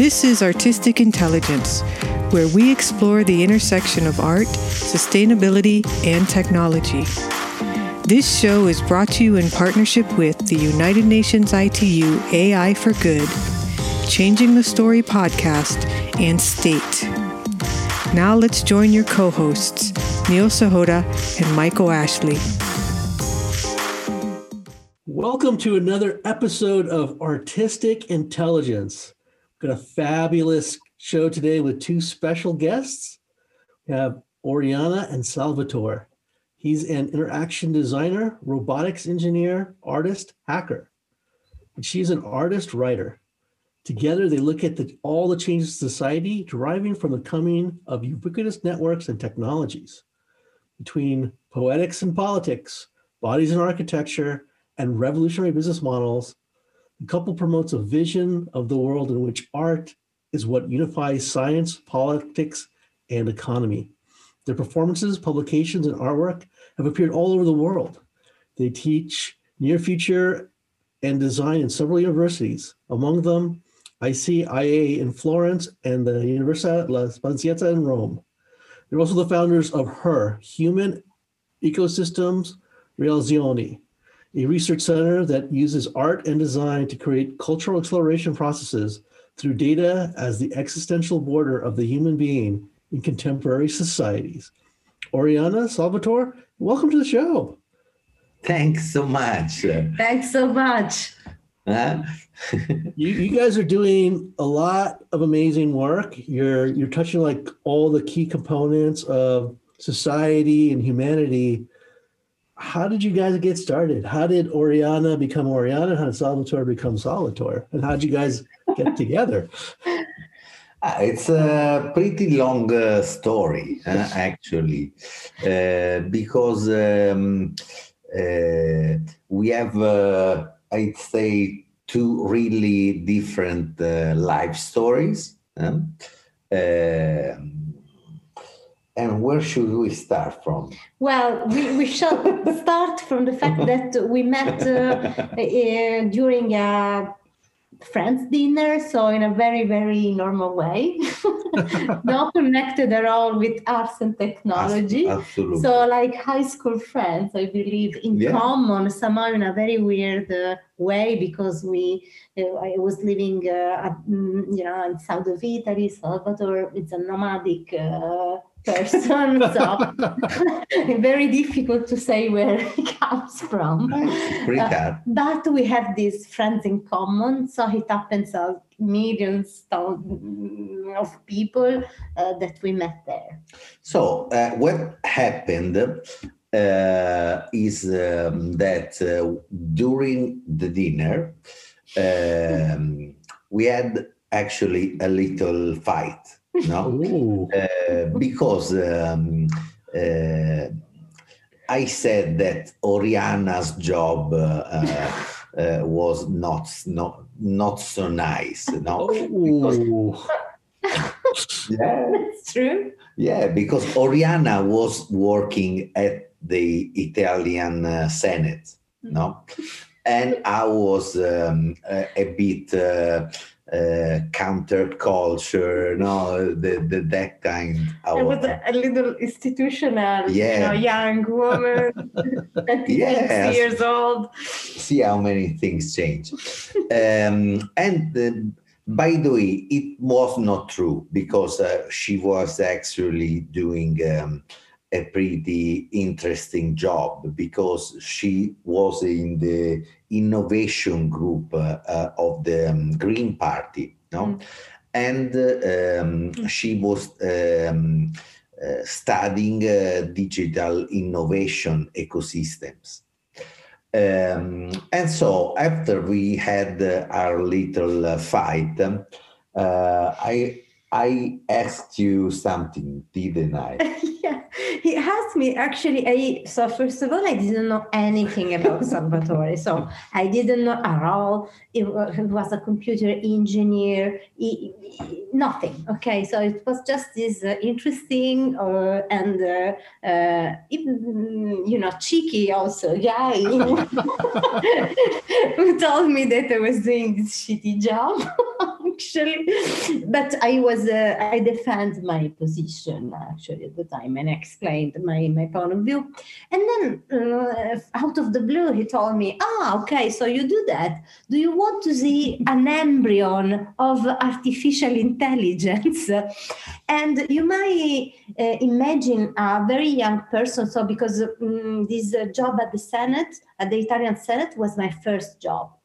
This is Artistic Intelligence, where we explore the intersection of art, sustainability, and technology. This show is brought to you in partnership with the United Nations ITU AI for Good, Changing the Story podcast, and State. Now let's join your co hosts, Neil Sahota and Michael Ashley. Welcome to another episode of Artistic Intelligence. Got a fabulous show today with two special guests. We have Oriana and Salvatore. He's an interaction designer, robotics engineer, artist, hacker. And she's an artist writer. Together, they look at the, all the changes in society deriving from the coming of ubiquitous networks and technologies. Between poetics and politics, bodies and architecture, and revolutionary business models, the couple promotes a vision of the world in which art is what unifies science, politics, and economy. Their performances, publications, and artwork have appeared all over the world. They teach near future and design in several universities, among them ISIA in Florence and the Università La Sapienza in Rome. They're also the founders of HER, Human Ecosystems Relazioni, a research center that uses art and design to create cultural exploration processes through data as the existential border of the human being in contemporary societies. Oriana, Salvatore, welcome to the show. Thanks so much. Thanks so much. Huh? you, you guys are doing a lot of amazing work. You're you're touching like all the key components of society and humanity how did you guys get started? How did Oriana become Oriana? How did Salvatore become Salvatore? And how did you guys get together? Uh, it's a pretty long uh, story, uh, actually, uh, because um, uh, we have, uh, I'd say, two really different life stories. Um, and where should we start from? Well, we, we shall start from the fact that we met uh, uh, during a friends dinner so in a very very normal way not connected at all with arts and technology Absolutely. so like high school friends i believe in yeah. common somehow in a very weird uh, way because we uh, i was living uh, at, mm, you know in south of italy Salvatore. it's a nomadic uh, person so very difficult to say where he comes from. Uh, but we have these friends in common so it happens of millions of people uh, that we met there. So uh, what happened uh, is um, that uh, during the dinner um, we had actually a little fight no? Uh, because um, uh, I said that Oriana's job uh, uh, was not, not not so nice. No? Because, yeah, it's true. Yeah, because Oriana was working at the Italian uh, Senate, no, and I was um, a, a, bit uh, uh, counterculture, no, the, the that kind. Of, I was a, a little institutional, yeah. you know, young woman, yes. years old. See how many things change. um, and uh, by the way, it was not true because uh, she was actually doing um, a pretty interesting job because she was in the innovation group uh, uh, of the um, Green Party, no? Mm. And uh, um, she was um, uh, studying uh, digital innovation ecosystems. Um, and so after we had our little fight, I I asked you something, didn't I? yeah, he asked me actually. I so first of all, I didn't know anything about Salvatore, so I didn't know at all. He was a computer engineer. He, he, nothing. Okay, so it was just this uh, interesting uh, and uh, uh even you know cheeky also guy who told me that I was doing this shitty job. actually. But I was, uh, I defend my position actually at the time and explained my, my point of view. And then uh, out of the blue, he told me, ah, okay, so you do that. Do you want to see an embryon of artificial intelligence? and you might uh, imagine a very young person. So because um, this job at the Senate, at the Italian Senate was my first job.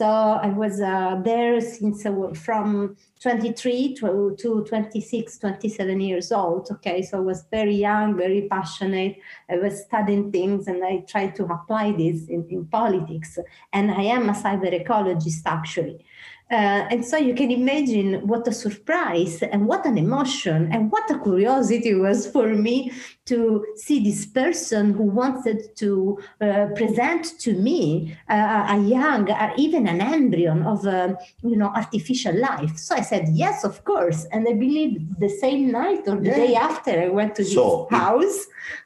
So I was uh, there since uh, from 23 to, to 26, 27 years old. Okay, so I was very young, very passionate. I was studying things and I tried to apply this in, in politics. And I am a cyber ecologist actually. Uh, and so you can imagine what a surprise and what an emotion and what a curiosity was for me to see this person who wanted to uh, present to me uh, a young, uh, even an embryon of a you know artificial life. So I said yes, of course, and I believe the same night or the yeah. day after I went to so this house.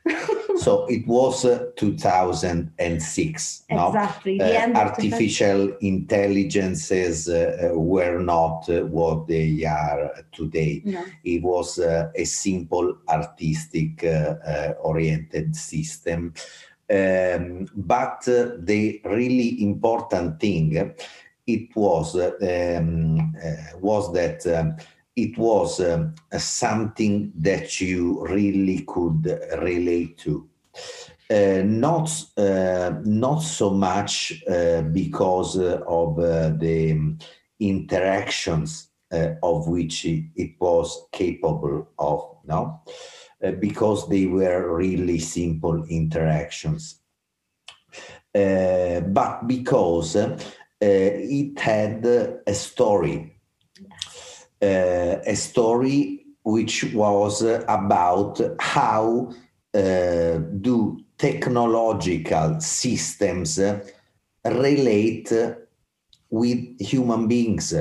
so it was uh, 2006. Exactly. No? Uh, artificial intelligences uh, were not uh, what they are today. No. It was uh, a simple artistic uh, oriented system. Um, but the really important thing it was um, was that um, it was um, something that you really could relate to. Uh, not uh, not so much uh, because of uh, the interactions uh, of which it, was capable of, no, uh, because they were really simple interactions, but because it had a story. Uh, a story which was about how uh, do technological systems relate with human beings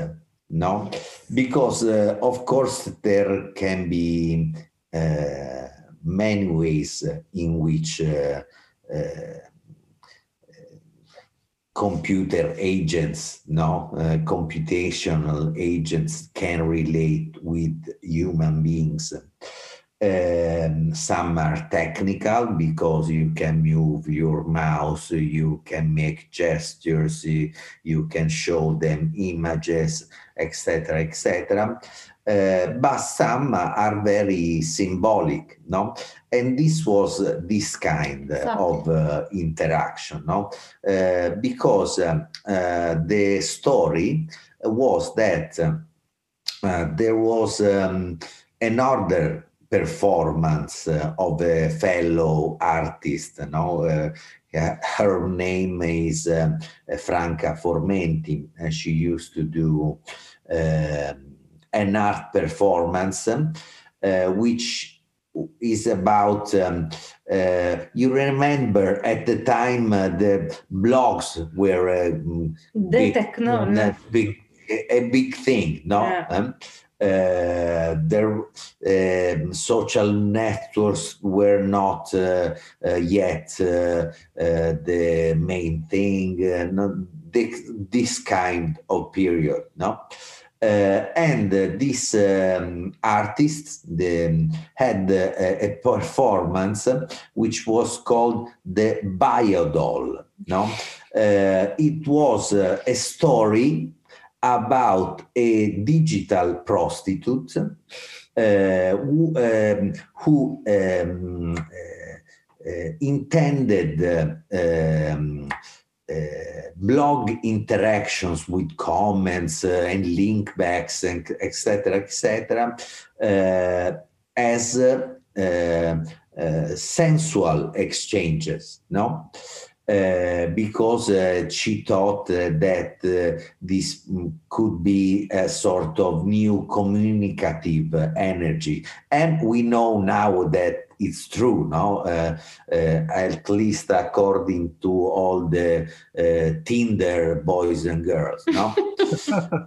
no? Because uh, of course there can be uh, many ways in which uh, uh computer agents, no, uh, computational agents can relate with human beings. Um, some are technical because you can move your mouse, you can make gestures, you, you can show them images, etc., etc. Uh, but some are very symbolic, no? And this was this kind exactly. of uh, interaction, no? Uh, because the story was that there was um, another performance of a fellow artist, no? her name is Franca Formenti, and she used to do um, an art performance, uh, which is about um, uh, you remember at the time uh, the blogs were uh, the big, techno, big, a big thing no? Yeah. um, uh, their um, social networks were not uh, uh, yet the main thing not this, this kind of period no? uh, and this um, artist the, had a, a, performance which was called the Biodoll. No, uh, it was uh, a story about a digital prostitute uh, who, um, who um, uh, uh, intended um, uh, blog interactions with comments uh, and link backs and etc etc uh, as sensual exchanges no uh, because uh, she thought uh, that this could be a sort of new communicative energy. And we know now that it's true, no? Uh, uh, at least according to all the uh, Tinder boys and girls, no?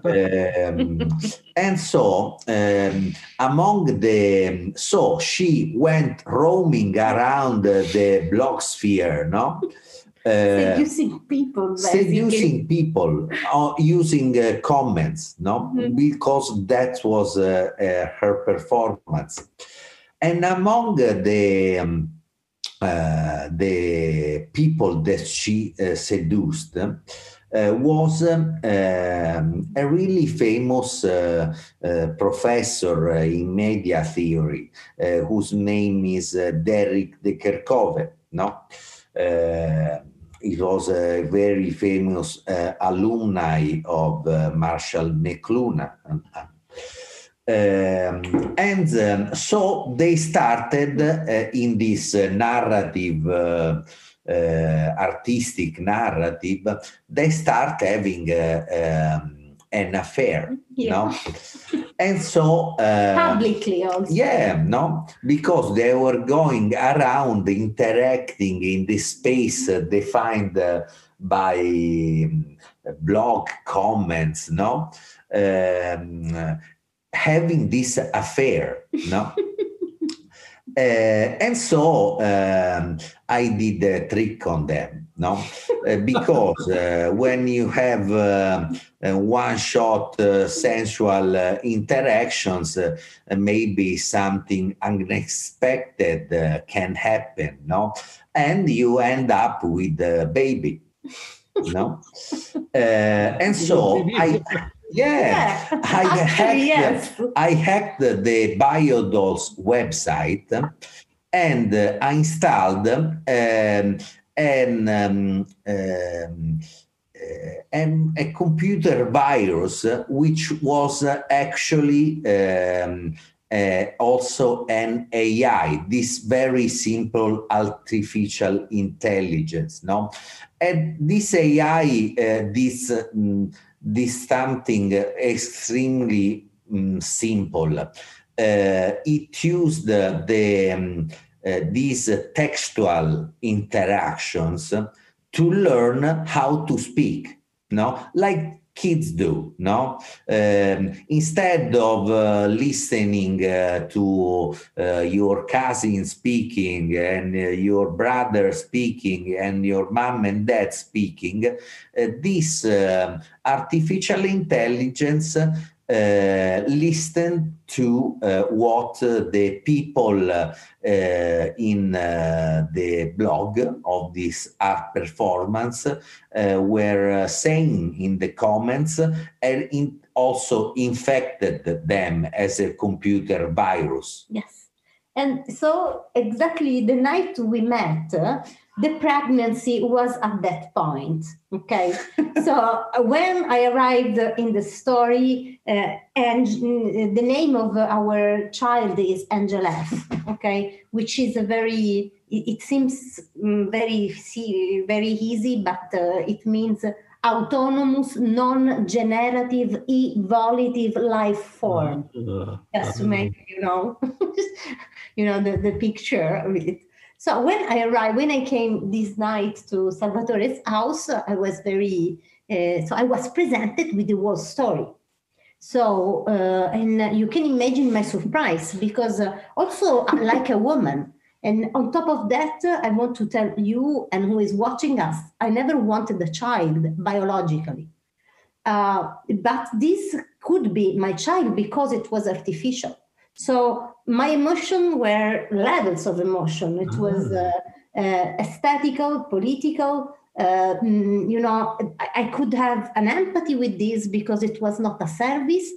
um, and so, um, among the, so she went roaming around the blog sphere, no? seducing people. Seducing people uh, using uh, comments no Mhm. because that was uh, uh, her performance and among uh, the um, uh, the people that she uh, seduced uh, was um, um, a really famous uh, professor in media theory whose name is Derrick de Kerckhove no he was a very famous uh, alumni of uh, Marshall McLuhan. Um, and um, so they started uh, in this uh, narrative, uh, uh, artistic narrative, they start having uh, um, an affair, Yeah. no? And so uh, Publicly also. yeah, no, because they were going around interacting in the space uh, defined by um, blog comments, no, um, having this affair, no. Uh, and so um, I did a trick on them, no, Uh, because uh, when you have one-shot uh, sensual uh, interactions, maybe something unexpected uh, can happen, no, and you end up with a baby, no, uh, and so I, yeah. I Actually, hacked yes. I hacked the Biodoll's website and uh, I installed um, an, um, um, uh, a computer virus which was uh, actually um, uh, also an AI, this very simple artificial intelligence. No, and this AI, uh, this mm, this something extremely mm, simple. Uh, it used the, the um, uh, these textual interactions to learn how to speak. No, like kids do. No, um, instead of uh, listening uh, to uh, your cousin speaking and uh, your brother speaking and your mom and dad speaking, uh, this um artificial intelligence listen to uh, what uh, the people uh, uh, in uh, the blog of this art performance uh, were uh, saying in the comments and in also infected them as a computer virus. Yes. And so, exactly the night we met, uh, the pregnancy was at that point. Okay. so, uh, when I arrived in the story, uh, and mm, the name of our child is Angel F. Okay. Which is a very, it, seems mm, very, very easy, but uh, it means autonomous, non generative, evolutive life form Uh, just to make you know you know the, the picture of it so when i arrived when i came this night to salvatore's house i was very uh, so i was presented with the whole story. So uh, and you can imagine my surprise because uh, also like a woman. And on top of that i want to tell you and who is watching us i never wanted a child biologically. But this could be my child because it was artificial. So my emotion were levels of emotion. It was uh, uh, aesthetical, political. Uh, mm, you know, I, could have an empathy with this because it was not a service.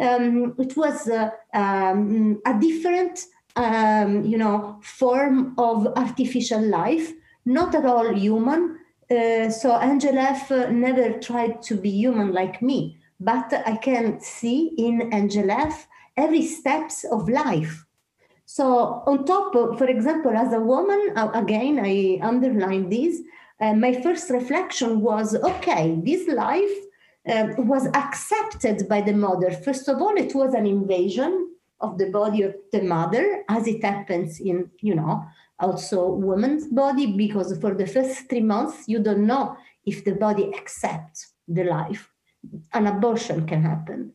Um, it was uh, um, a different, um, you know, form of artificial life, not at all human. Uh, so Angel F uh, never tried to be human like me, but I can see in Angel F every steps of life. So on top, of, for example, as a woman, again, I underline this. Uh, my first reflection was, okay, this life uh, was accepted by the mother. First of all, it was an invasion of the body of the mother, as it happens in, you know, also woman's body because for the first three months you don't know if the body accepts the life an abortion can happen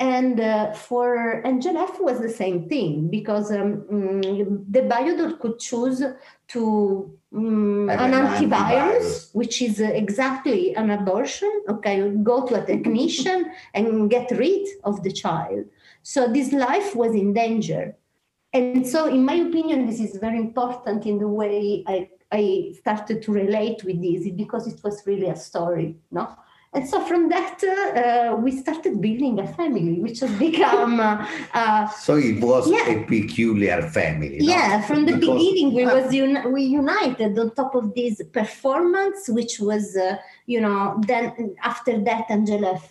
And uh, for Angel F was the same thing because um, mm, the Biodoll could choose to um, an an antivirus, antivirus. which is uh, exactly an abortion. Okay, go to a technician and get rid of the child. So this life was in danger. And so, in my opinion, this is very important in the way I, I started to relate with this because it was really a story, no? And so from that, uh, we started building a family, which has become, uh, uh, So it was Yeah. a peculiar family. no? yeah, from the Because- beginning, we was uni- we united on top of this performance, which was, uh, you know, then after that,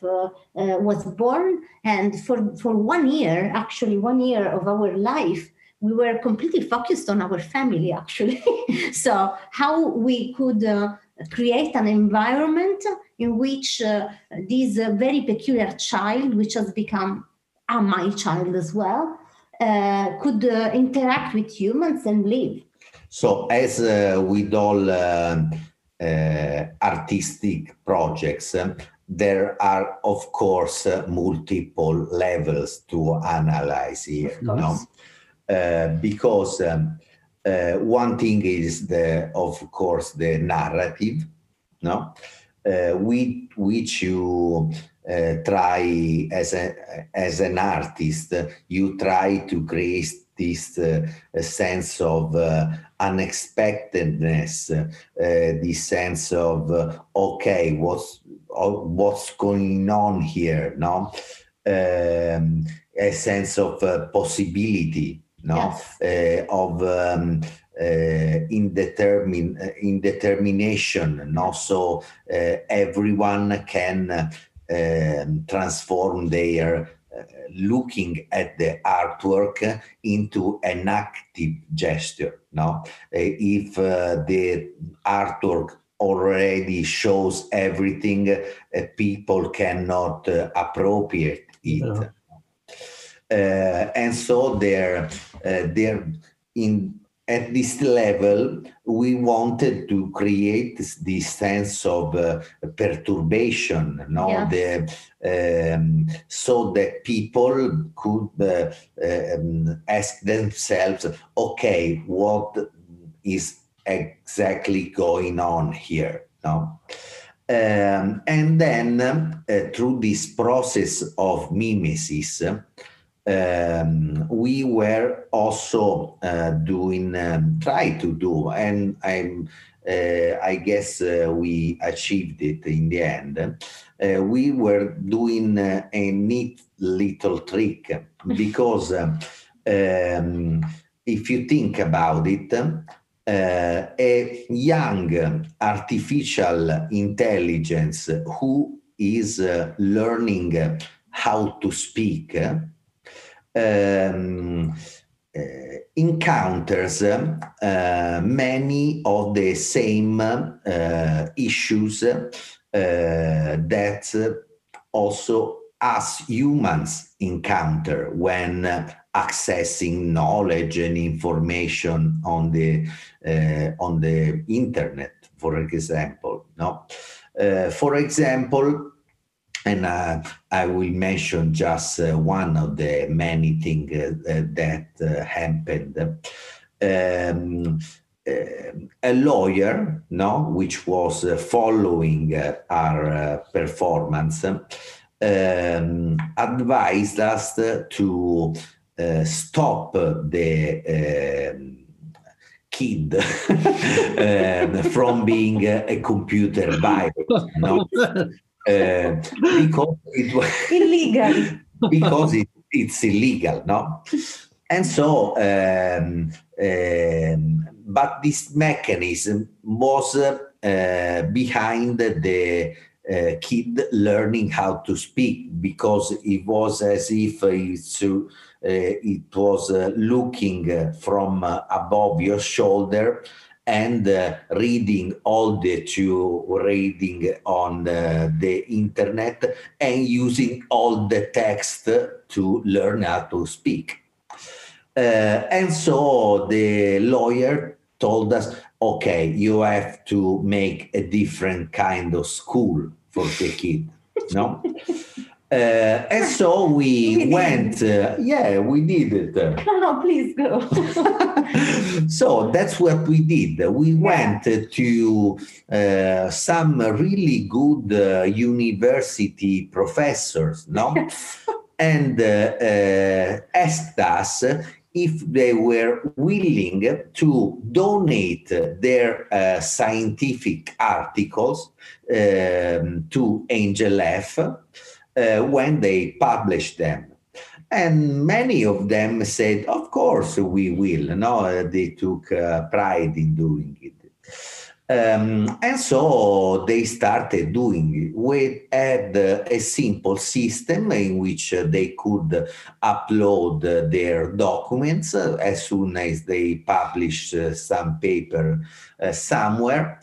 uh, uh, was born, and for for one year, actually one year of our life, we were completely focused on our family, actually. so how we could. Uh, create an environment in which uh, this uh, very peculiar child, which has become uh, my child as well, uh, could uh, interact with humans and live. So, as uh, with all um, uh, artistic projects, um, there are, of course, uh, multiple levels to analyze here. No? Uh, because um, uh, one thing is the, of course, the narrative, no, uh, which you uh, try as a as an artist, you try to create this uh, sense of uh, unexpectedness, uh, this sense of okay, what's what's going on here, no, um, a sense of possibility, no, Yes. uh, of um, uh, indetermin- uh, indetermination, also uh, everyone can transform their uh, looking at the artwork into an active gesture. No, if uh, the artwork already shows everything, uh, people cannot uh, appropriate it. Uh, and so there, there in at this level, we wanted to create this, this sense of uh, perturbation, no, Yeah. the um, so that people could uh, um, ask themselves, okay, what is exactly going on here, no? Um, and then uh, through this process of mimesis, um, we were also uh, doing, um, try to do, and I'm, uh, I guess uh, we achieved it in the end. Uh, we were doing uh, a neat little trick because um, um, if you think about it, uh, a young artificial intelligence who is learning how to speak um, uh, encounters uh, many of the same uh, issues that also us humans encounter when accessing knowledge and information on the on the internet for example no? For example and uh, I will mention just uh, one of the many things uh, uh, that uh, happened. Um, uh, a lawyer, no, which was following our performance, um, advised us to stop the um, kid um, from being a, a computer virus. No? Uh, because it was Illegal. because it, it's illegal, no? And so, um, um, but this mechanism was uh, behind the uh, kid learning how to speak because it was as if it's, uh, it was uh, looking uh, from uh, above your shoulder and uh, reading all the you reading on uh, the internet and using all the text to learn how to speak. Uh, and so the lawyer told us, okay, you have to make a different kind of school for the kid, no? Uh, and so we, We went, uh, yeah, we did it. No, no, please go. so that's what we did. We went to uh, some really good uh, university professors, no? and uh, uh, asked us if they were willing to donate their uh, scientific articles um, to Angel F when they published them. And many of them said, "Of course, we will." No, they took uh, pride in doing it. Um, and so they started doing it. We had uh, a simple system in which uh, they could upload uh, their documents uh, as soon as they publish uh, some paper uh, somewhere.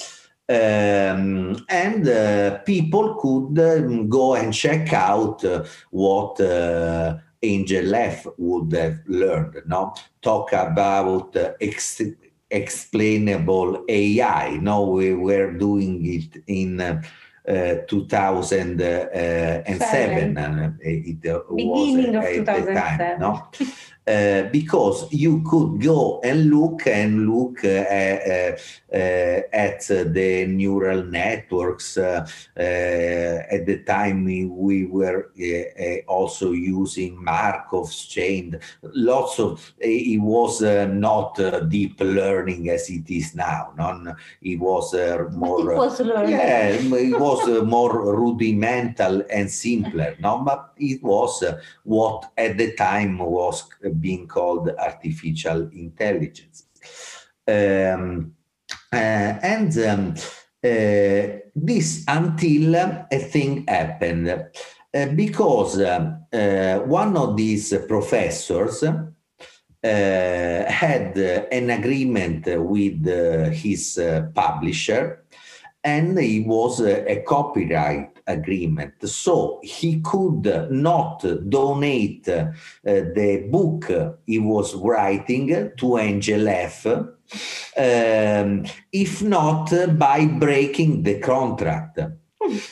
Um, and uh, people could um, go and check out uh, what uh, Angel F would have learned. No, talk about uh, ex- explainable AI. No, we were doing it in. Uh, uh, 2007 Seven. and it uh, Beginning was of at the time 2007. no uh, because you could go and look and look uh, uh, uh, at the neural networks. Uh, uh, at the time, we, we were also using Markov's chain. Lots of it was uh, not uh, deep learning as it is now. Non, it was uh, more. it was learned. Yeah, it was uh, more rudimental and simpler, no? But it was what at the time was being called artificial intelligence. Um, uh, and um, uh, this until a thing happened. Uh, because um, uh, one of these professors uh, had uh, an agreement with uh, his uh, publisher and it was a copyright agreement. So he could not donate uh, the book he was writing to Angel F, um, if not by breaking the contract.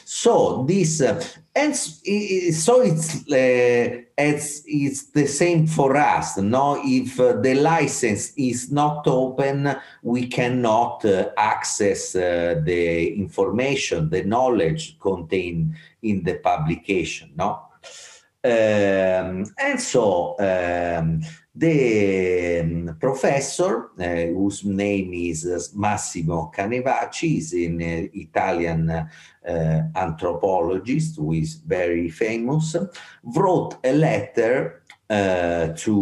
So this uh, and so it's uh, it's it's the same for us. No, if uh, the license is not open, we cannot uh, access uh, the information, the knowledge contained in the publication. No, um, and so um, the um, professor, uh, whose name is uh, Massimo Canevacci, is an uh, Italian uh, anthropologist who is very famous, wrote a letter to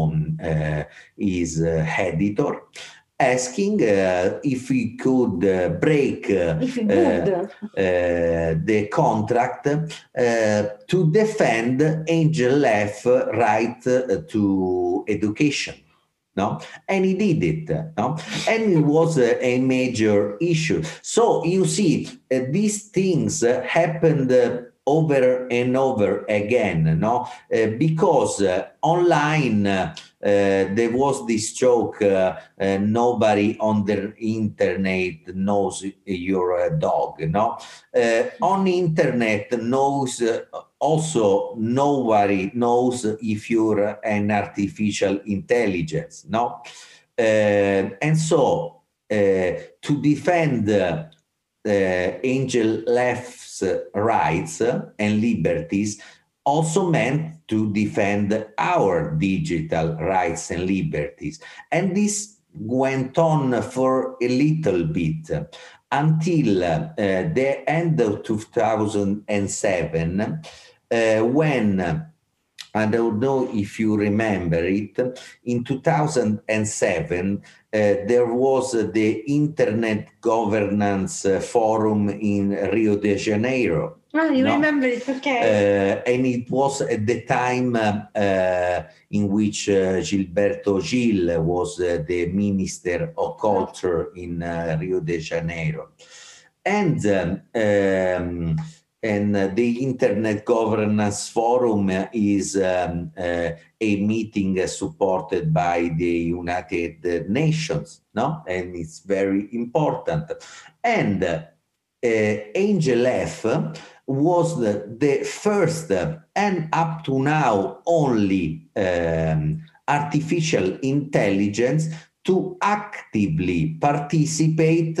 um, his editor asking uh, if he could uh, break uh, uh, uh, the contract uh, to defend Angel F right to education. No, and he did it. No, and it was a, a major issue. So you see, uh, these things uh, happened uh, over and over again. No, uh, because uh, online uh, uh, there was this joke. Uh, uh, nobody on the internet knows you're dog. No, uh, on internet knows uh, also nobody knows if you're an artificial intelligence no uh, and so uh, to defend uh, uh, Angel F's rights and liberties also meant to defend our digital rights and liberties and this went on for a little bit until uh, the end of 2007 uh, when I don't know if you remember it. In 2007, uh, there was uh, the Internet Governance uh, Forum in Rio de Janeiro. Oh, you No. remember it? Okay. Uh, and it was at the time uh, uh, in which uh, Gilberto Gil was uh, the Minister of Culture in uh, Rio de Janeiro. And um, um, and uh, the Internet Governance Forum is um, uh, a meeting uh, supported by the United Nations, no? And it's very important. And Angel F was the, the first and up to now only um, artificial intelligence to actively participate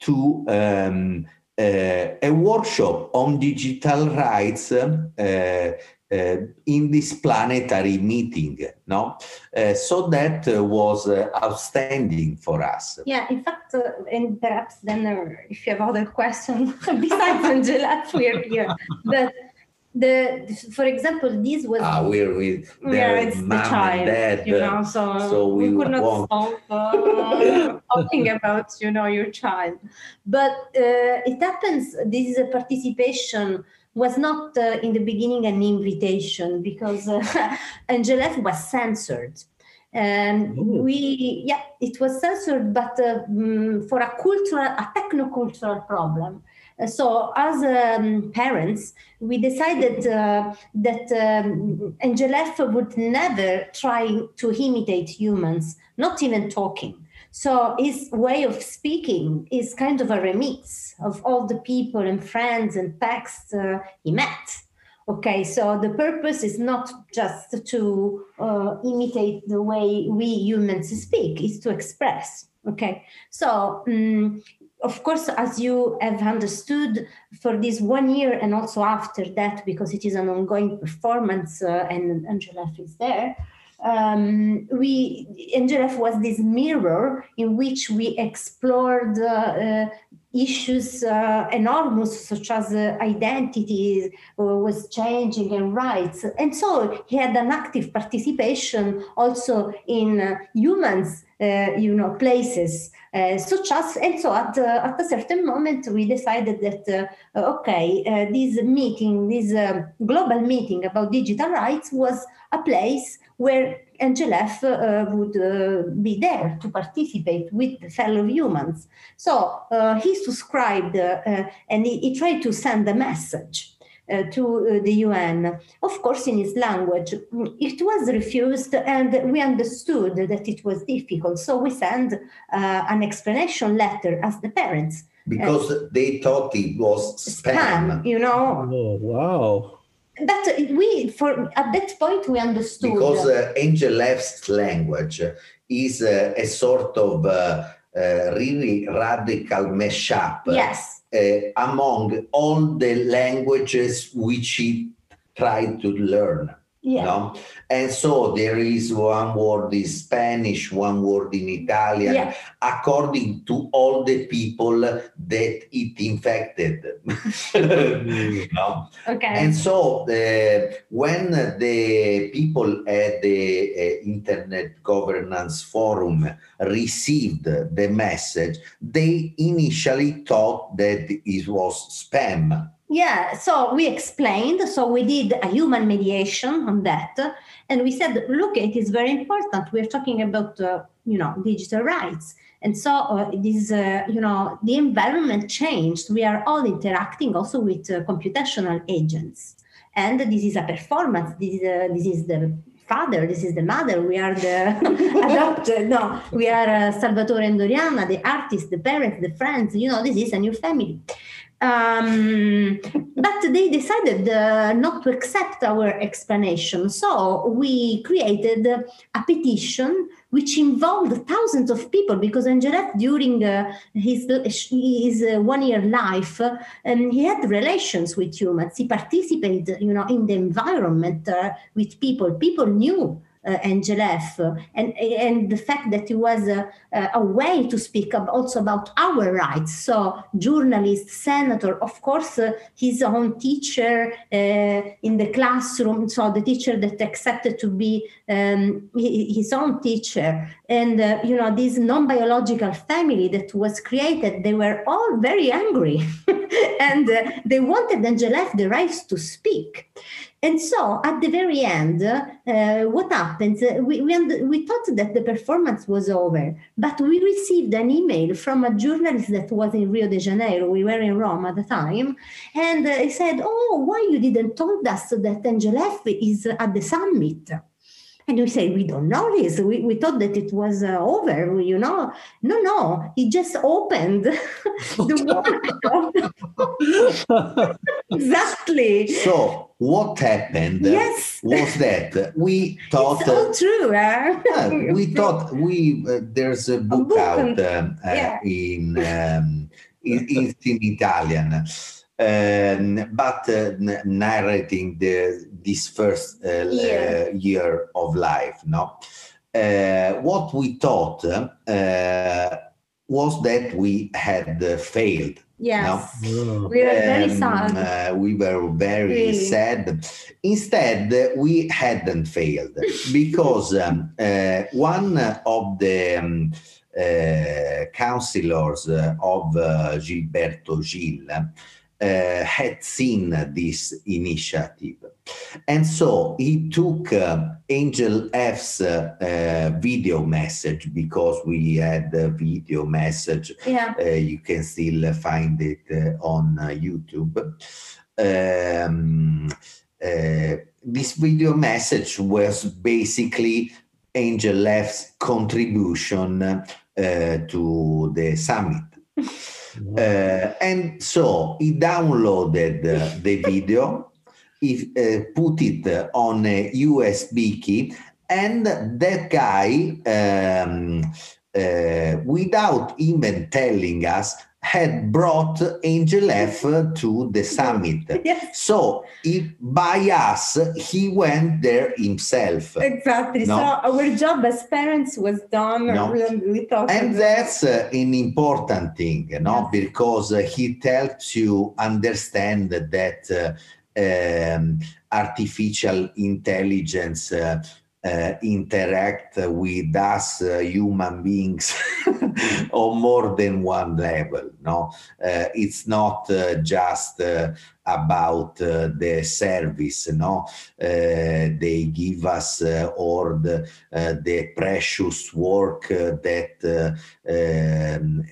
to um, a workshop on digital rights uh, uh, in this planetary meeting no uh, so that uh, was uh, outstanding for us Yeah, in fact, uh, and perhaps then if you have other questions besides Angel F, we're here. But the, for example, this was ah we're with yeah, it's the child, and dad you know. So, so we, we could not won't- stop uh, talking about you know your child. But uh, it happens. This uh, participation was not uh, in the beginning an invitation because uh, Angel F was censored. And Oh. we, yeah, it was censored, but uh, mm, for a cultural, a techno-cultural problem. So, as um, parents, we decided uh, that um, would never try to imitate humans, not even talking. So his way of speaking is kind of a remix of all the people and friends and texts uh, he met. Okay, so the purpose is not just to uh, imitate the way we humans speak, it's to express. Okay, so mm, of course, as you have understood, for this one year and also after that, because it is an ongoing performance uh, and Angel F is there, um, we Angel F was this mirror in which we explored uh, uh, issues uh, enormous such as uh, identity uh, was changing and rights. And so he had an active participation also in uh, humans you know places uh, such as and so at, uh, at a certain moment we decided that uh, okay uh, this meeting this uh, global meeting about digital rights was a place where Angel F uh, would uh, be there to participate with fellow humans. So uh, he subscribed uh, uh, and he, he tried to send a message. Uh, to uh, the UN, of course, in his language. It was refused, and we understood that it was difficult. So we sent uh, an explanation letter as the parents. because they thought it was spam. you know. Oh, wow. But we, for at that point, we understood. because uh, Angel F's language is uh, a sort of uh, uh, really radical mashup yes. uh, among all the languages which he tried to learn. Yeah. No? And so there is one word in Spanish, one word in Italian, Yeah. according to all the people that it infected. no? Okay. And so uh, when the people at the uh, Internet Governance Forum received the message, they initially thought that it was spam. Yeah, so we explained. So we did a human mediation on that, and we said, look, it is very important. We're talking about, uh, you know, digital rights, and so uh, this, uh, you know, the environment changed. We are all interacting also with uh, computational agents, and this is a performance. This is uh, this is the father, this is the mother, we are the adopted, no, we are uh, Salvatore and Oriana, the artist, the parents, the friends, you know, this is a new family. Um, but they decided uh, not to accept our explanation. So we created a petition which involved thousands of people because Angel F, during uh, his, his uh, one year life, um, he had relations with humans. He participated, you know, in the environment uh, with people. People knew uh, uh, and and the fact that it was a, a way to speak ab- also about our rights. So journalist, senator, of course, uh, his own teacher uh, in the classroom. So the teacher that accepted to be um, his own teacher, and uh, you know this non-biological family that was created. They were all very angry, and uh, they wanted Angel F the right to speak. And so at the very end, uh, what happens? Uh, we, we, we thought that the performance was over, but we received an email from a journalist that was in Rio de Janeiro. We were in Rome at the time. And uh, he said, Oh, why you didn't told us that Angel F is at the summit? And we say, we don't know this. We, we thought that it was uh, over, you know. No, no, he just opened the workshop exactly. So what happened Yes. was that we thought It's all true. Huh? Yeah, we thought we uh, there's a book, book out on- um, uh, yeah. in um, in, it's in Italian, um, but uh, n- narrating the this first uh, l- Year. uh, year of life. No, uh, what we thought uh, was that we had uh, failed. Yes. Oh. We are very Um, sad. uh, we were very Really. sad. Instead, we hadn't failed because um, uh, one of the um, uh, counselors uh, of uh, Gilberto Gil uh, had seen this initiative. And so he took uh, Angel F's uh, uh, video message because we had a video message yeah. uh, you can still find it uh, on YouTube. Um, this video message was basically Angel F's contribution to the summit. Uh, and so he downloaded uh, the video, he uh, put it on a USB key, and that guy, um, uh, without even telling us, had brought Angel F to the summit. Yes. So he, by us, he went there himself. Exactly. No. So our job as parents was done. No. We, And that's uh, an important thing, you know, Yes. because uh, it helps you understand that uh, um, artificial intelligence uh, interact with us uh, human beings on more than one level. No, uh, it's not uh, just uh, about uh, the service. No, uh, they give us uh, or the uh, the precious work uh, that uh, um,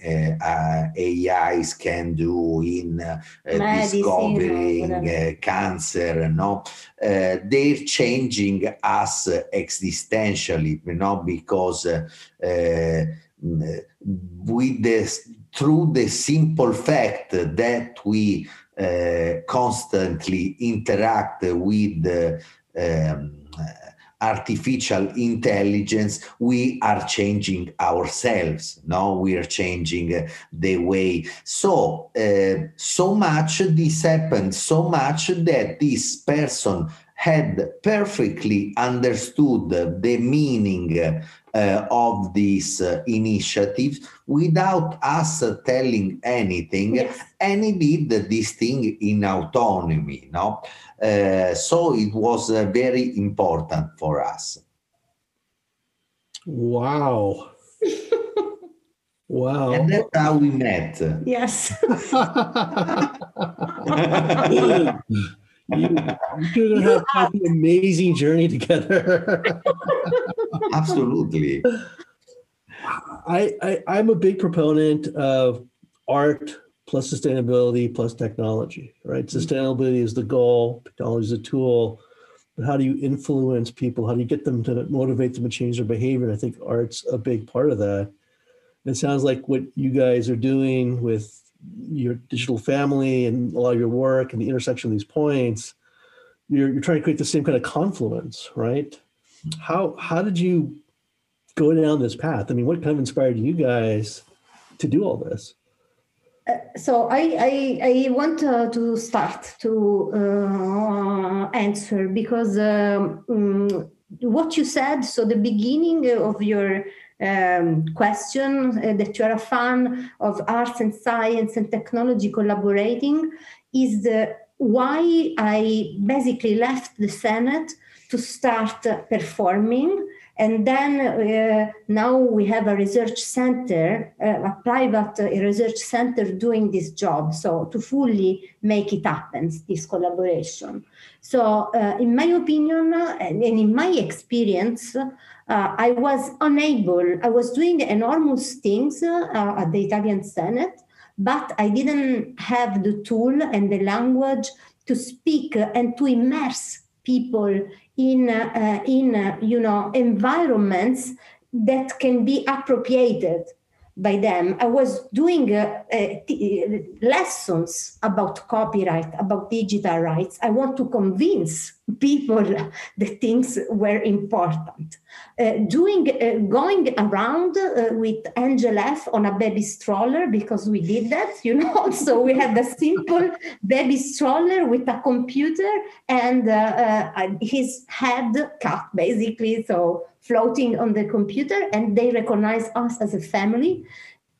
AIs can do in discovering cancer. No, uh, they're changing us existentially. You know, because with this through the simple fact that we constantly interact with uh, um, artificial intelligence we are changing ourselves no? We are changing uh, the way. So uh, so much this happened so much that this person had perfectly understood the meaning uh, of this uh, initiative without us uh, telling anything Yes. and he did this thing in autonomy no uh, so it was uh, very important for us Wow. Wow. and that's how we met Yes. you, you're gonna have an amazing journey together. absolutely I, I I'm a big proponent of art plus sustainability plus technology. Right, mm-hmm. sustainability is the goal, technology is a tool. But how do you influence people? How do you get them to motivate them to change their behavior? And I think art's a big part of that. And it sounds like what you guys are doing with your digital family and a lot of your work and the intersection of these points, you're, you're trying to create the same kind of confluence, right? How how did you go down this path? I mean, what kind of inspired you guys to do all this? so I, I, I want uh, to start to uh, answer because um, mm, what you said, so the beginning of your um, question uh, that you're a fan of arts and science and technology collaborating is the why I basically left the Senate to start uh, performing and then uh, now we have a research center, uh, a private uh, research center doing this job. So to fully make it happen, this collaboration. So uh, in my opinion and in my experience, uh, I was unable, I was doing enormous things uh, at the Italian Senate, but I didn't have the tool and the language to speak and to immerse people in uh, in uh, you know environments that can be appropriated by them. I was doing uh, uh, t- lessons about copyright, about digital rights. I want to convince people that things were important. Uh, doing, uh, going around uh, with Angel F on a baby stroller because we did that, you know. so we had a simple baby stroller with a computer and uh, his head cut, basically. So floating on the computer and they recognize us as a family.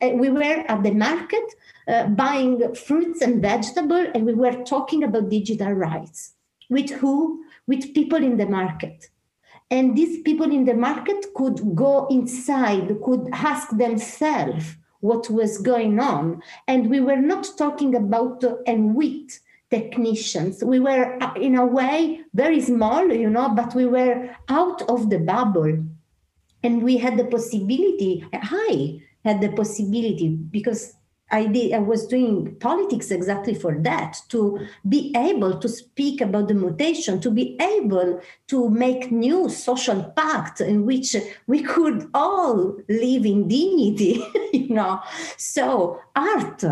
We were at the market uh, buying fruits and vegetables and we were talking about digital rights. With who? With people in the market. And these people in the market could go inside, could ask themselves what was going on. And we were not talking about uh, and with technicians. We were, uh, in a way, very small, you know, but we were out of the bubble. And we had the possibility, I had the possibility because I did I was doing politics exactly for that to be able to speak about the mutation to be able to make new social pact in which we could all live in dignity you know so art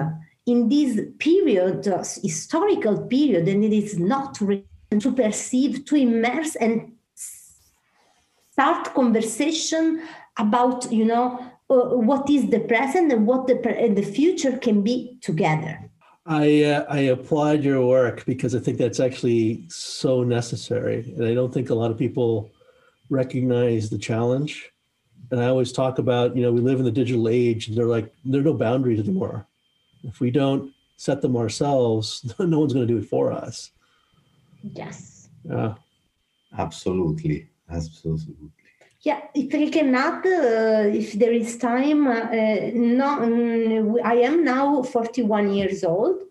in this period, uh, historical period, and it is not to perceive, to immerse and start conversation about, you know, uh, what is the present and what the, and the future can be together. I uh, I applaud your work because I think that's actually so necessary, and I don't think a lot of people recognize the challenge. And I always talk about, you know, we live in the digital age, and they're like there are no boundaries anymore if we don't set them ourselves, no one's going to do it for us. Yes. Yeah. Absolutely. Absolutely. Yeah, if I can add, uh, if there is time, uh, no, mm, I am now 41 years old,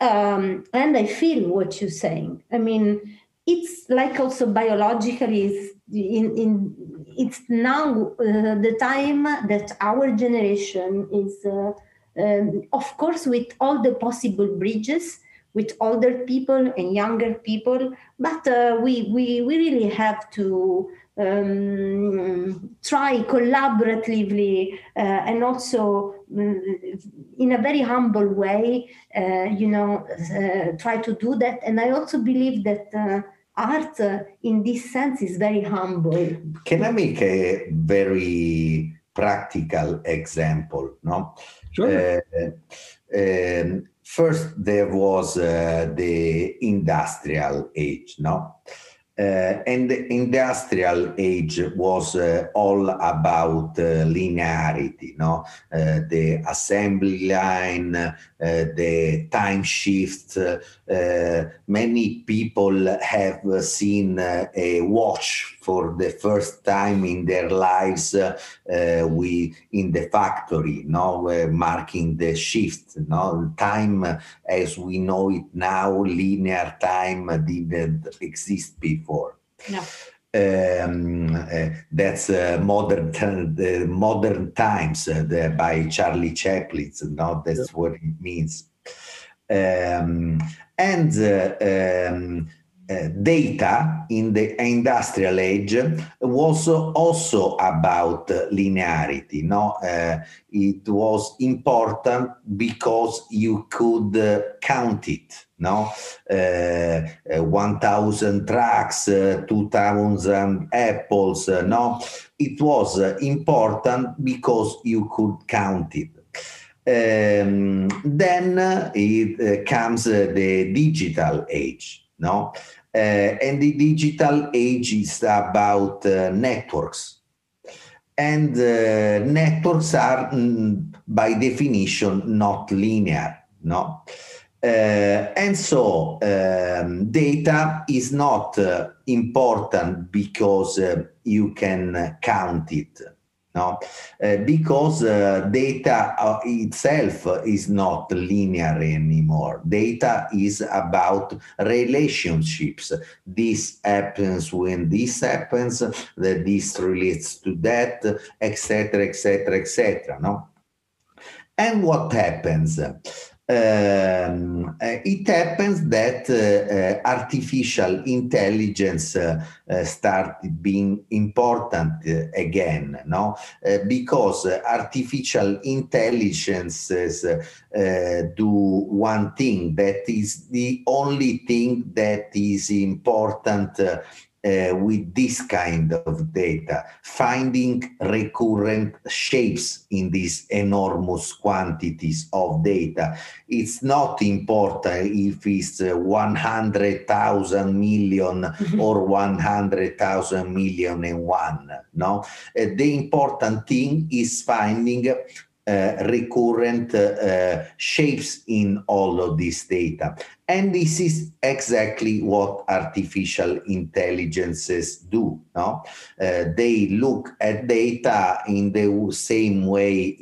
um, and I feel what you're saying. I mean, it's like also biologically, in, in it's now uh, the time that our generation is uh, um, of course, with all the possible bridges with older people and younger people, but uh, we, we, we really have to um, try collaboratively uh, and also um, in a very humble way, uh, you know, uh, try to do that. And I also believe that uh, art uh, in this sense is very humble. Can I make a very practical example? No, Sure. Uh, um, first, there was uh, the industrial age, no? Uh, and the industrial age was uh, all about uh, linearity, no? Uh, the assembly line, Uh, the time shift. Uh, many people have seen uh, a watch for the first time in their lives uh, we in the factory, no, marking the shift. No, time as we know it now, linear time didn't exist before. No. Um, uh, that's uh, modern uh, modern times the, by Charlie Chaplin. No, that's what it means. Um, and um, uh, data in the industrial age was also about linearity. No, uh, it was important because you could uh, count it. No, one thousand tracks, two thousand apples. no, it was important because you could count it. Um, then it comes the digital age no? Uh, and the digital age is about uh, networks. And uh, networks are, mm, by definition, not linear, no? And so um, data is not important because you can count it no? Uh, because uh, data uh, itself is not linear anymore. Data is about relationships. This happens when this happens, that this relates to that, etc., etc., etc. No, and what happens? Um, it happens that uh, uh, artificial intelligence started being important again, no? because artificial intelligences do one thing that is the only thing that is important uh, with this kind of data, finding recurrent shapes in these enormous quantities of data. It's not important if it's uh, 100,000 million mm-hmm. or 100,000 million and one. No, uh, the important thing is finding uh, recurrent uh, shapes in all of this data. And this is exactly what artificial intelligences do. No? Uh, they look at data in the same way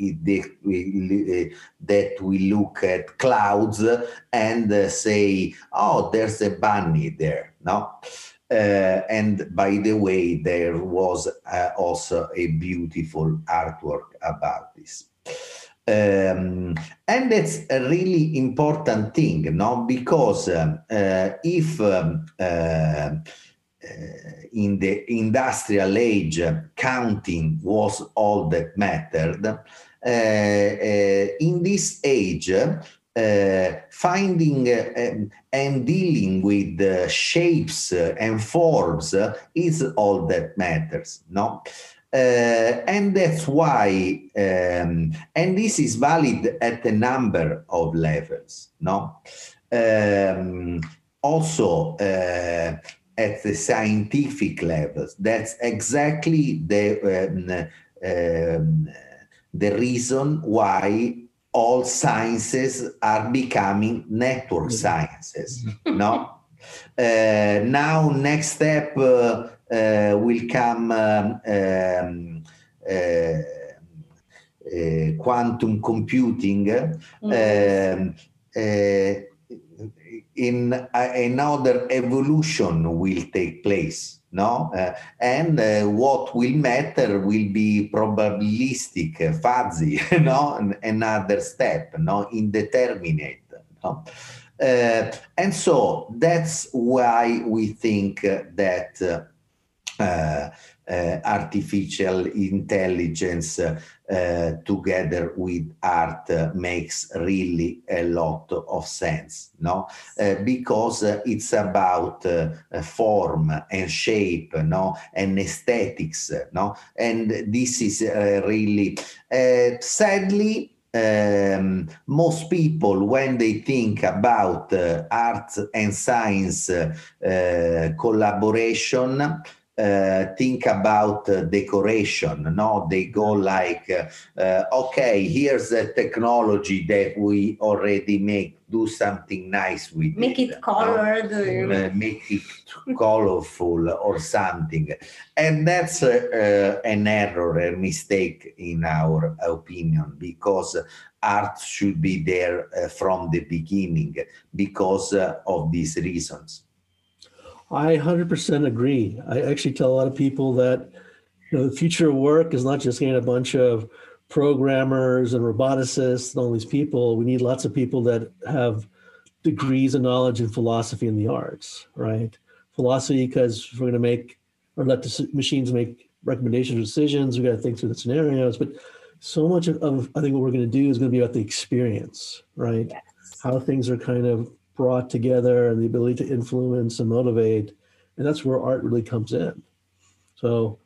we, that we look at clouds and say, oh, there's a bunny there. No? Uh, and by the way, there was uh, also a beautiful artwork about this. Um, and that's a really important thing, no? Because um, uh, if um, uh, uh, in the industrial age counting was all that mattered, uh, uh, in this age, uh, finding uh, and dealing with uh, shapes and forms is all that matters no uh, and that's why, um, and this is valid at a number of levels, no? Um, also, uh, at the scientific levels, that's exactly the um, um, the reason why all sciences are becoming network mm-hmm. sciences. no, uh, now next step uh, will come um, um, uh, uh, quantum computing. Mm. in another evolution will take place no uh, and uh, what will matter will be probabilistic uh, fuzzy no another step no indeterminate no and so that's why we think that uh, uh, artificial intelligence uh, together with art makes really a lot of sense no? Because it's about form and shape no? And aesthetics no? And this is really sadly um, most people, when they think about uh, art and science uh, collaboration, uh, think about uh, decoration no? They go like uh, okay here's a technology that we already make. Do something nice with make it, it colored no? make it colorful or something. And that's an error a mistake in our opinion because art should be there uh, from the beginning because uh, of these reasons I 100% agree. I actually tell a lot of people that you know the future of work is not just getting a bunch of programmers and roboticists and all these people. We need lots of people that have degrees and knowledge in philosophy and the arts, right? Philosophy, because we're going to make or let the machines make recommendations or decisions. We've got to think through the scenarios. But so much of, of I think what we're going to do is going to be about the experience, right? Yes. How things are kind of brought together and the ability to influence and motivate. And that's where art really comes in. So,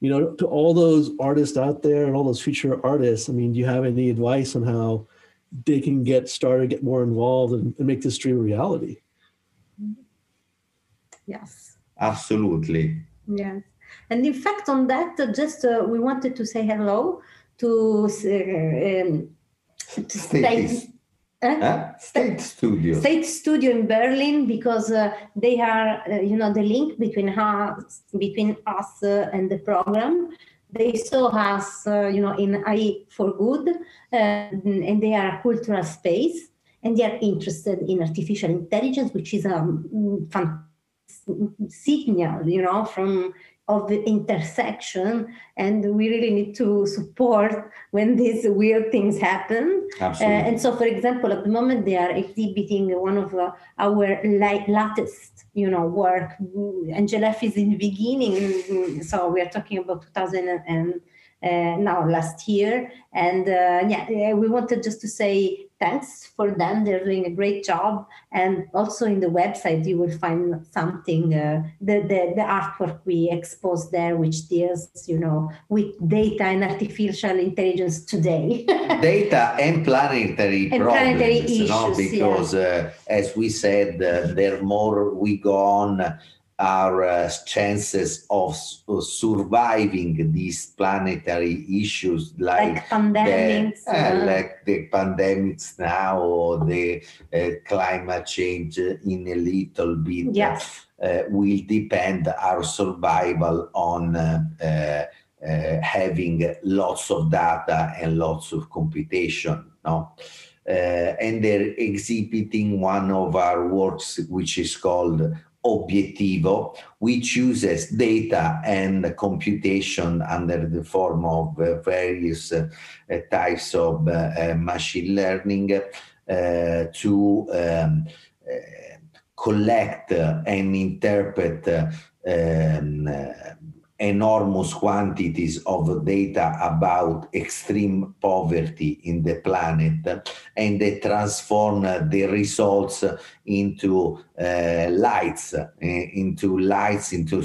you know, to all those artists out there and all those future artists, I mean, do you have any advice on how they can get started, get more involved, and, and make this dream a reality? Yes. Absolutely. Yes. And in fact, on that, just uh, we wanted to say hello to, uh, um, to State, State Studio. State Studio in Berlin because uh, they are, uh, you know, the link between us, between us uh, and the program. They saw us, uh, you know, in AI for Good, uh, and they are a cultural space, and they are interested in artificial intelligence, which is a um, fantastic signal, you know, from of the intersection and we really need to support when these weird things happen. Uh, and so for example at the moment they are exhibiting one of uh, our latest you know work. F is in the beginning so we are talking about 2000 and uh, now last year. And uh, yeah we wanted just to say thanks for them. They're doing a great job. And also in the website, you will find something, uh, the, the, the artwork we expose there, which deals, you know, with data and artificial intelligence today. data and planetary and problems, planetary issues, no? because yeah. uh, as we said, uh, the more we go on, our uh, chances of surviving these planetary issues like, like pandemics, the, uh, like the pandemics now or the uh, climate change in a little bit yes. Uh, will depend our survival on uh, uh, having lots of data and lots of computation no and they're exhibiting one of our works which is called Obiettivo, which uses data and computation under the form of uh, various uh, types of uh, uh machine learning uh, to um, uh, collect and interpret um, enormous quantities of data about extreme poverty in the planet and they transform the results into uh, lights, uh, into lights, into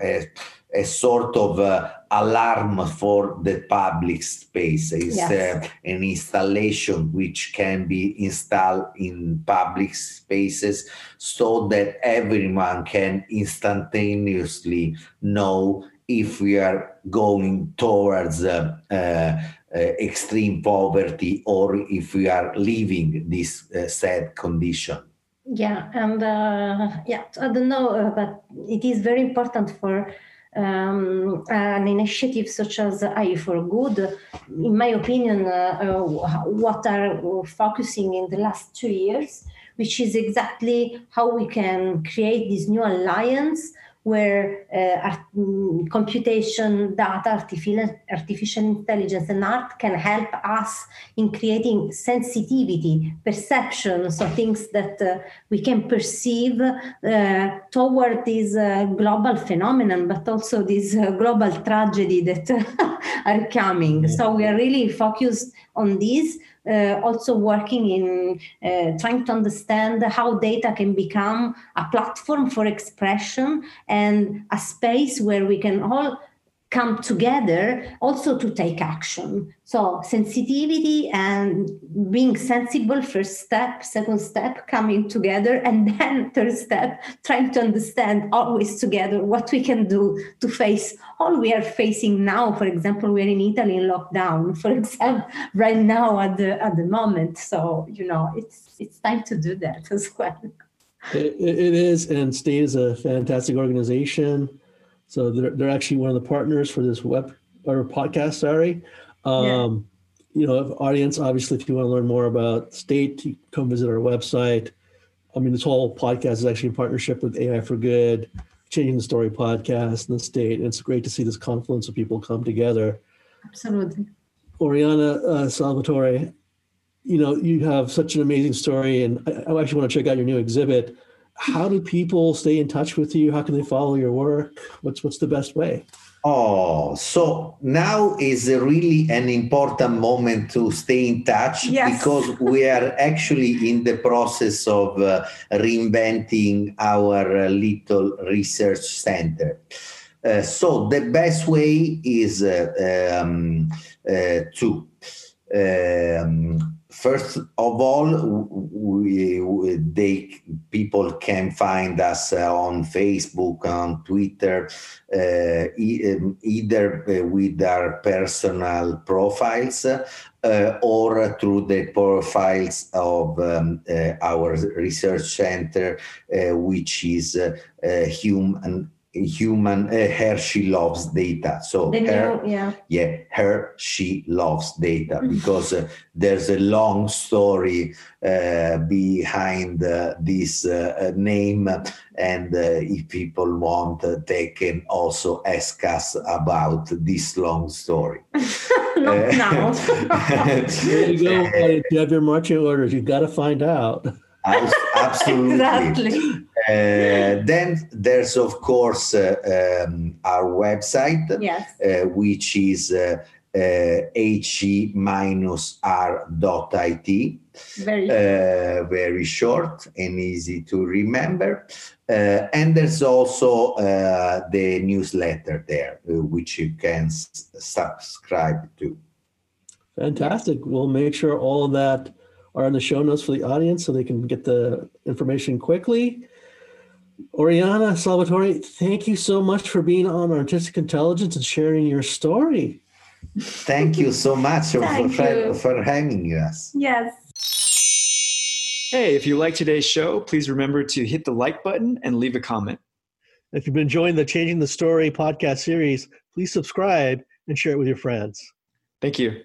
a, a sort of uh, alarm for the public space. It's yes. uh, an installation which can be installed in public spaces so that everyone can instantaneously know if we are going towards uh, uh, uh, extreme poverty or if we are leaving this uh, sad condition. Yeah, and uh, yeah, I don't know, but it is very important for um, an initiative such as AI for Good. In my opinion, what are focusing in the last two years, which is exactly how we can create this new alliance where uh, art, mm, computation, data, artificial, intelligence, and art can help us in creating sensitivity, perception, so things that uh, we can perceive uh, toward this uh, global phenomenon, but also this uh, global tragedy that are coming. So we are really focused on this also working in uh, trying to understand how data can become a platform for expression and a space where we can all come together also to take action. So sensitivity and being sensible, first step, second step, coming together, and then third step, trying to understand always together what we can do to face all we are facing now. For example, we're in Italy in lockdown, for example, right now at the at the moment. So you know, it's it's time to do that as well. it, it is, and STATE is a fantastic organization so they're, they're actually one of the partners for this web or podcast. Sorry. Um, yeah. You know, audience, obviously, if you want to learn more about State, come visit our website. I mean, this whole podcast is actually in partnership with AI for Good, Changing the Story podcast, and the State. And it's great to see this confluence of people come together. Absolutely. Oriana uh, Salvatore, you know, you have such an amazing story, and I, I actually want to check out your new exhibit how do people stay in touch with you? How can they follow your work? What's what's the best way? Oh, so now is really an important moment to stay in touch yes. because we are actually in the process of uh, reinventing our uh, little research center. Uh, so the best way is uh, um, uh, to um, first of all, we, we, they people can find us uh, on Facebook, on Twitter, uh, um, either uh, with our personal profiles uh, or through the profiles of um, uh, our research center, uh, which is Human human uh, her she loves data so The her new, yeah. yeah her she loves data because uh, there's a long story uh, behind uh, this uh, name and uh, if people want uh, they can also ask us about this long story Not now. There you go. If you have your marching orders, you've got to find out. Absolutely exactly. Uh, then there's of course uh, um, our website Yes. uh, which is uh, uh, he-r.it Very. uh, very short and easy to remember uh, and there's also uh, the newsletter there uh, which you can s- subscribe to Fantastic. We'll make sure all of that are in the show notes for the audience so they can get the information quickly. Oriana Salvatore, thank you so much for being on Artistic Intelligence and sharing your story. thank you so much for, Thank for, you. for having us yes. Hey, if you like today's show, please remember to hit the like button and leave a comment. If you've been enjoying the Changing the Story podcast series, please subscribe and share it with your friends. Thank you.